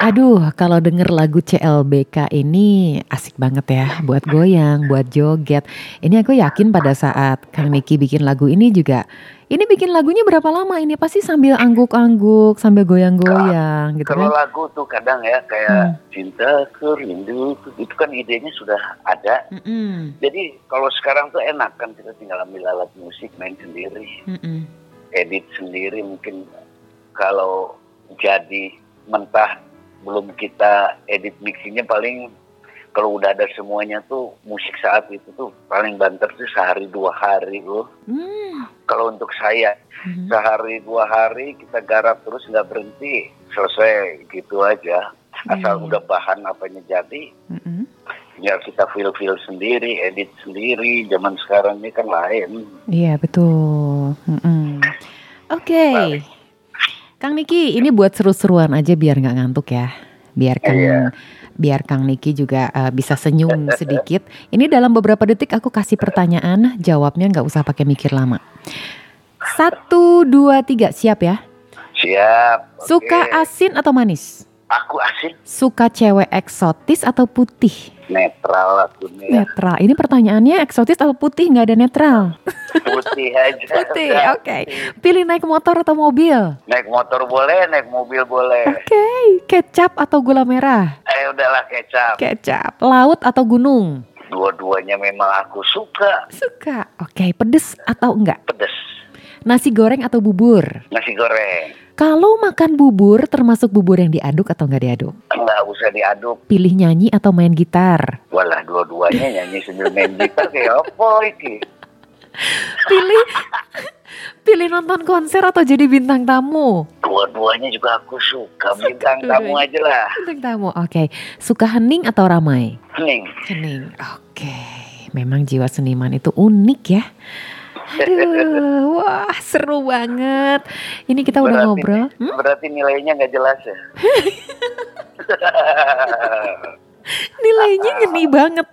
Aduh, kalau denger lagu CLBK ini asik banget ya buat goyang, buat joget. Ini aku yakin pada saat Kang Niki bikin lagu ini juga ini bikin lagunya berapa lama ini? Pasti sambil angguk-angguk, sambil goyang-goyang gitu Kalau kan? lagu tuh kadang ya kayak cinta rindu itu kan idenya sudah ada. Mm-mm, Jadi kalau sekarang tuh enak kan kita tinggal ambil alat musik main sendiri, mm-mm. edit sendiri mungkin kalau jadi mentah belum kita edit mixingnya paling kalau udah ada semuanya tuh musik saat itu tuh paling banter tuh sehari dua hari loh. Hmm, Kalau untuk saya mhm. sehari dua hari kita garap terus nggak berhenti selesai gitu aja asal Iya. udah bahan apanya jadi Mm-mm. ya kita feel feel sendiri edit sendiri zaman sekarang ini kan lain Iya betul. Mm-mm. Oke, Balik. Kang Niki, ini buat seru-seruan aja biar nggak ngantuk ya. Biar Kang, Iya. biar Kang Niki juga eh, bisa senyum sedikit. Ini dalam beberapa detik aku kasih pertanyaan, jawabnya nggak usah pakai mikir lama. Satu, dua, tiga, siap ya? siap Suka Oke. asin atau manis? aku asik Suka cewek eksotis atau putih? netral aku nih. Netral. Ini pertanyaannya eksotis atau putih? Nggak ada netral. Putih aja Putih, oke. Pilih naik motor atau mobil? naik motor boleh naik mobil boleh Oke, kecap atau gula merah? eh udahlah kecap Kecap. Laut atau gunung? dua-duanya memang aku suka Suka. Oke, pedes atau enggak? pedes Nasi goreng atau bubur? nasi goreng Kalau makan bubur termasuk bubur yang diaduk atau enggak diaduk? nggak usah diaduk Pilih nyanyi atau main gitar? Walah dua-duanya nyanyi sambil main gitar kayak apa iki? Pilih pilih nonton konser atau jadi bintang tamu? Dua-duanya juga aku suka bintang tamu aja lah. Bintang tamu. Oke. Suka hening atau ramai? Hening. Hening. Oke. Memang jiwa seniman itu unik ya. Aduh, wah seru banget. Ini kita udah Berarti- ngobrol. Hmm? Berarti nilainya nggak jelas ya? Nilainya ngeni banget.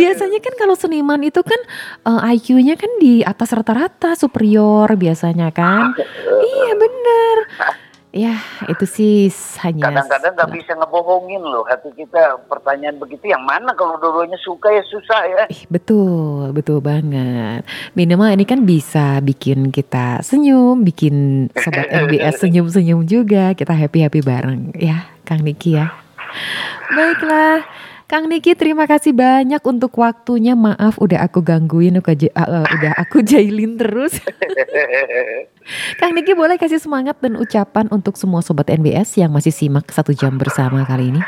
Biasanya kan kalau seniman itu kan eh, IQ-nya kan di atas rata-rata superior biasanya kan. iya bener. Ya itu sih hanya. Kadang-kadang nggak bisa ngebohongin loh hati kita pertanyaan begitu yang mana kalau dua-duanya suka ya susah ya. Ih, betul, betul banget. Minimal ini kan bisa bikin kita senyum, bikin sobat MBS senyum-senyum juga. Kita happy-happy bareng ya, Kang Niki ya. Baiklah. Kang Niki terima kasih banyak untuk waktunya. Maaf udah aku gangguin, udah, udah aku jailin terus. Kang Niki boleh kasih semangat dan ucapan untuk semua sobat NBS yang masih simak satu jam bersama kali ini.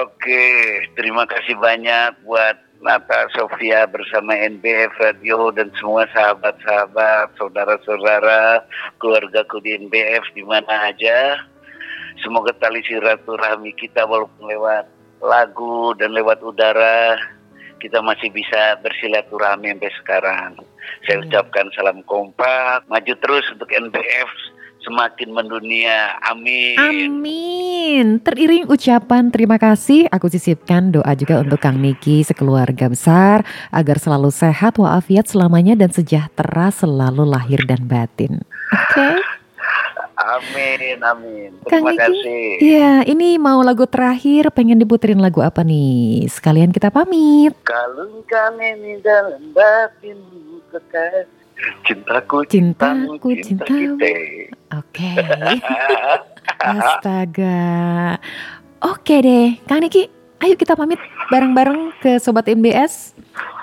Oke, terima kasih banyak buat Nata Sofia bersama NBF Radio dan semua sahabat-sahabat, saudara-saudara, keluargaku di NBF di mana aja. Semoga tali silaturahmi kita walaupun lewat lagu dan lewat udara kita masih bisa bersilaturahmi sampai sekarang. Saya Amin. ucapkan salam kompak, maju terus untuk NBF semakin mendunia. Amin. Amin. Teriring ucapan terima kasih, aku sisipkan doa juga untuk Kang Niki sekeluarga besar agar selalu sehat walafiat selamanya dan sejahtera selalu lahir dan batin. Oke. Amin, amin. Kang Terima Niki, kasih. Iya, ini mau lagu terakhir, pengen diputerin lagu apa nih? Sekalian kita pamit. Kalungkan ini dalam batinmu kekasih. Cintaku, Cintaku, cinta cintamu. kita. Oke. Astaga. Oke deh, Kang Niki, ayo kita pamit bareng-bareng ke Sobat MBS.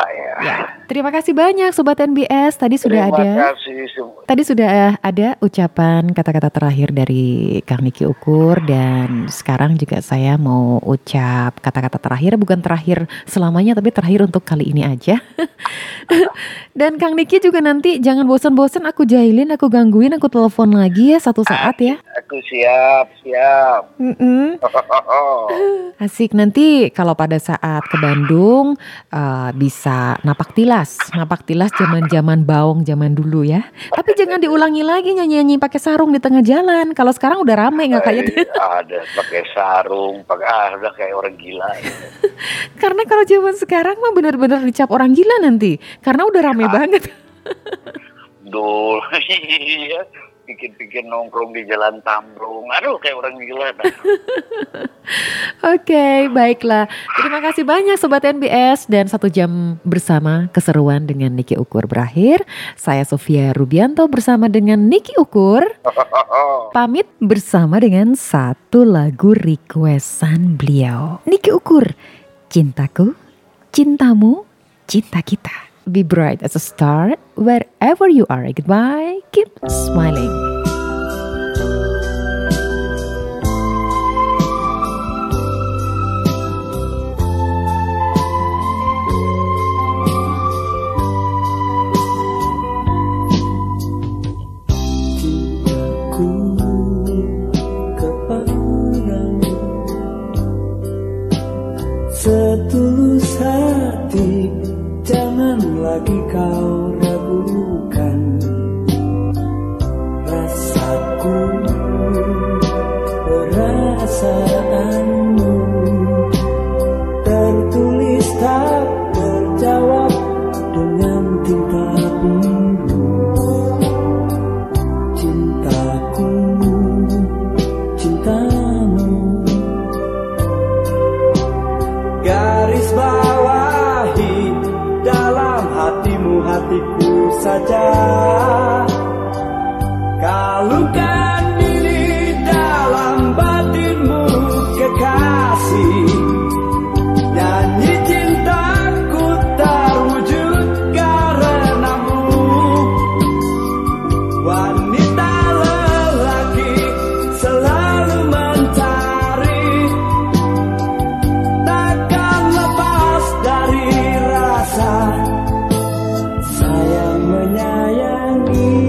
Ya. Ya, terima kasih banyak Sobat NBS. Tadi sudah Terima ada, kasih tadi sudah ada ucapan kata-kata terakhir dari Kang Niki Ukur dan sekarang juga saya mau ucap kata-kata terakhir bukan terakhir selamanya tapi terakhir untuk kali ini aja. dan Kang Niki juga nanti jangan bosan-bosan aku jahilin, aku gangguin, aku telepon lagi ya satu saat ya. Aku siap, siap. Mm-mm. Asik nanti kalau pada saat ke Bandung eh, bisa napak tilas, napak tilas zaman-zaman baung zaman dulu ya. Tapi jangan diulangi lagi nyanyi-nyanyi pakai sarung di tengah jalan. Kalau sekarang udah rame nggak kayak Eh, ada pakai sarung, pakai ah udah kayak orang gila. Karena kalau zaman sekarang mah bener-bener dicap orang gila nanti. Karena udah rame banget. Dul, iya. Pikir-pikir nongkrong di Jalan Tambrung. Aduh, kayak orang gila. Oke, okay, baiklah. Terima kasih banyak Sobat NBS dan satu jam bersama keseruan dengan Niki Ukur berakhir. Saya Sofia Rubianto bersama dengan Niki Ukur. Pamit bersama dengan satu lagu requestan beliau. Niki Ukur, Cintaku, Cintamu, Cinta Kita. Be bright as a star wherever you are. Goodbye. Keep smiling. Lagi kau hatiku saja. Kalungkan you.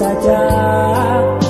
saja.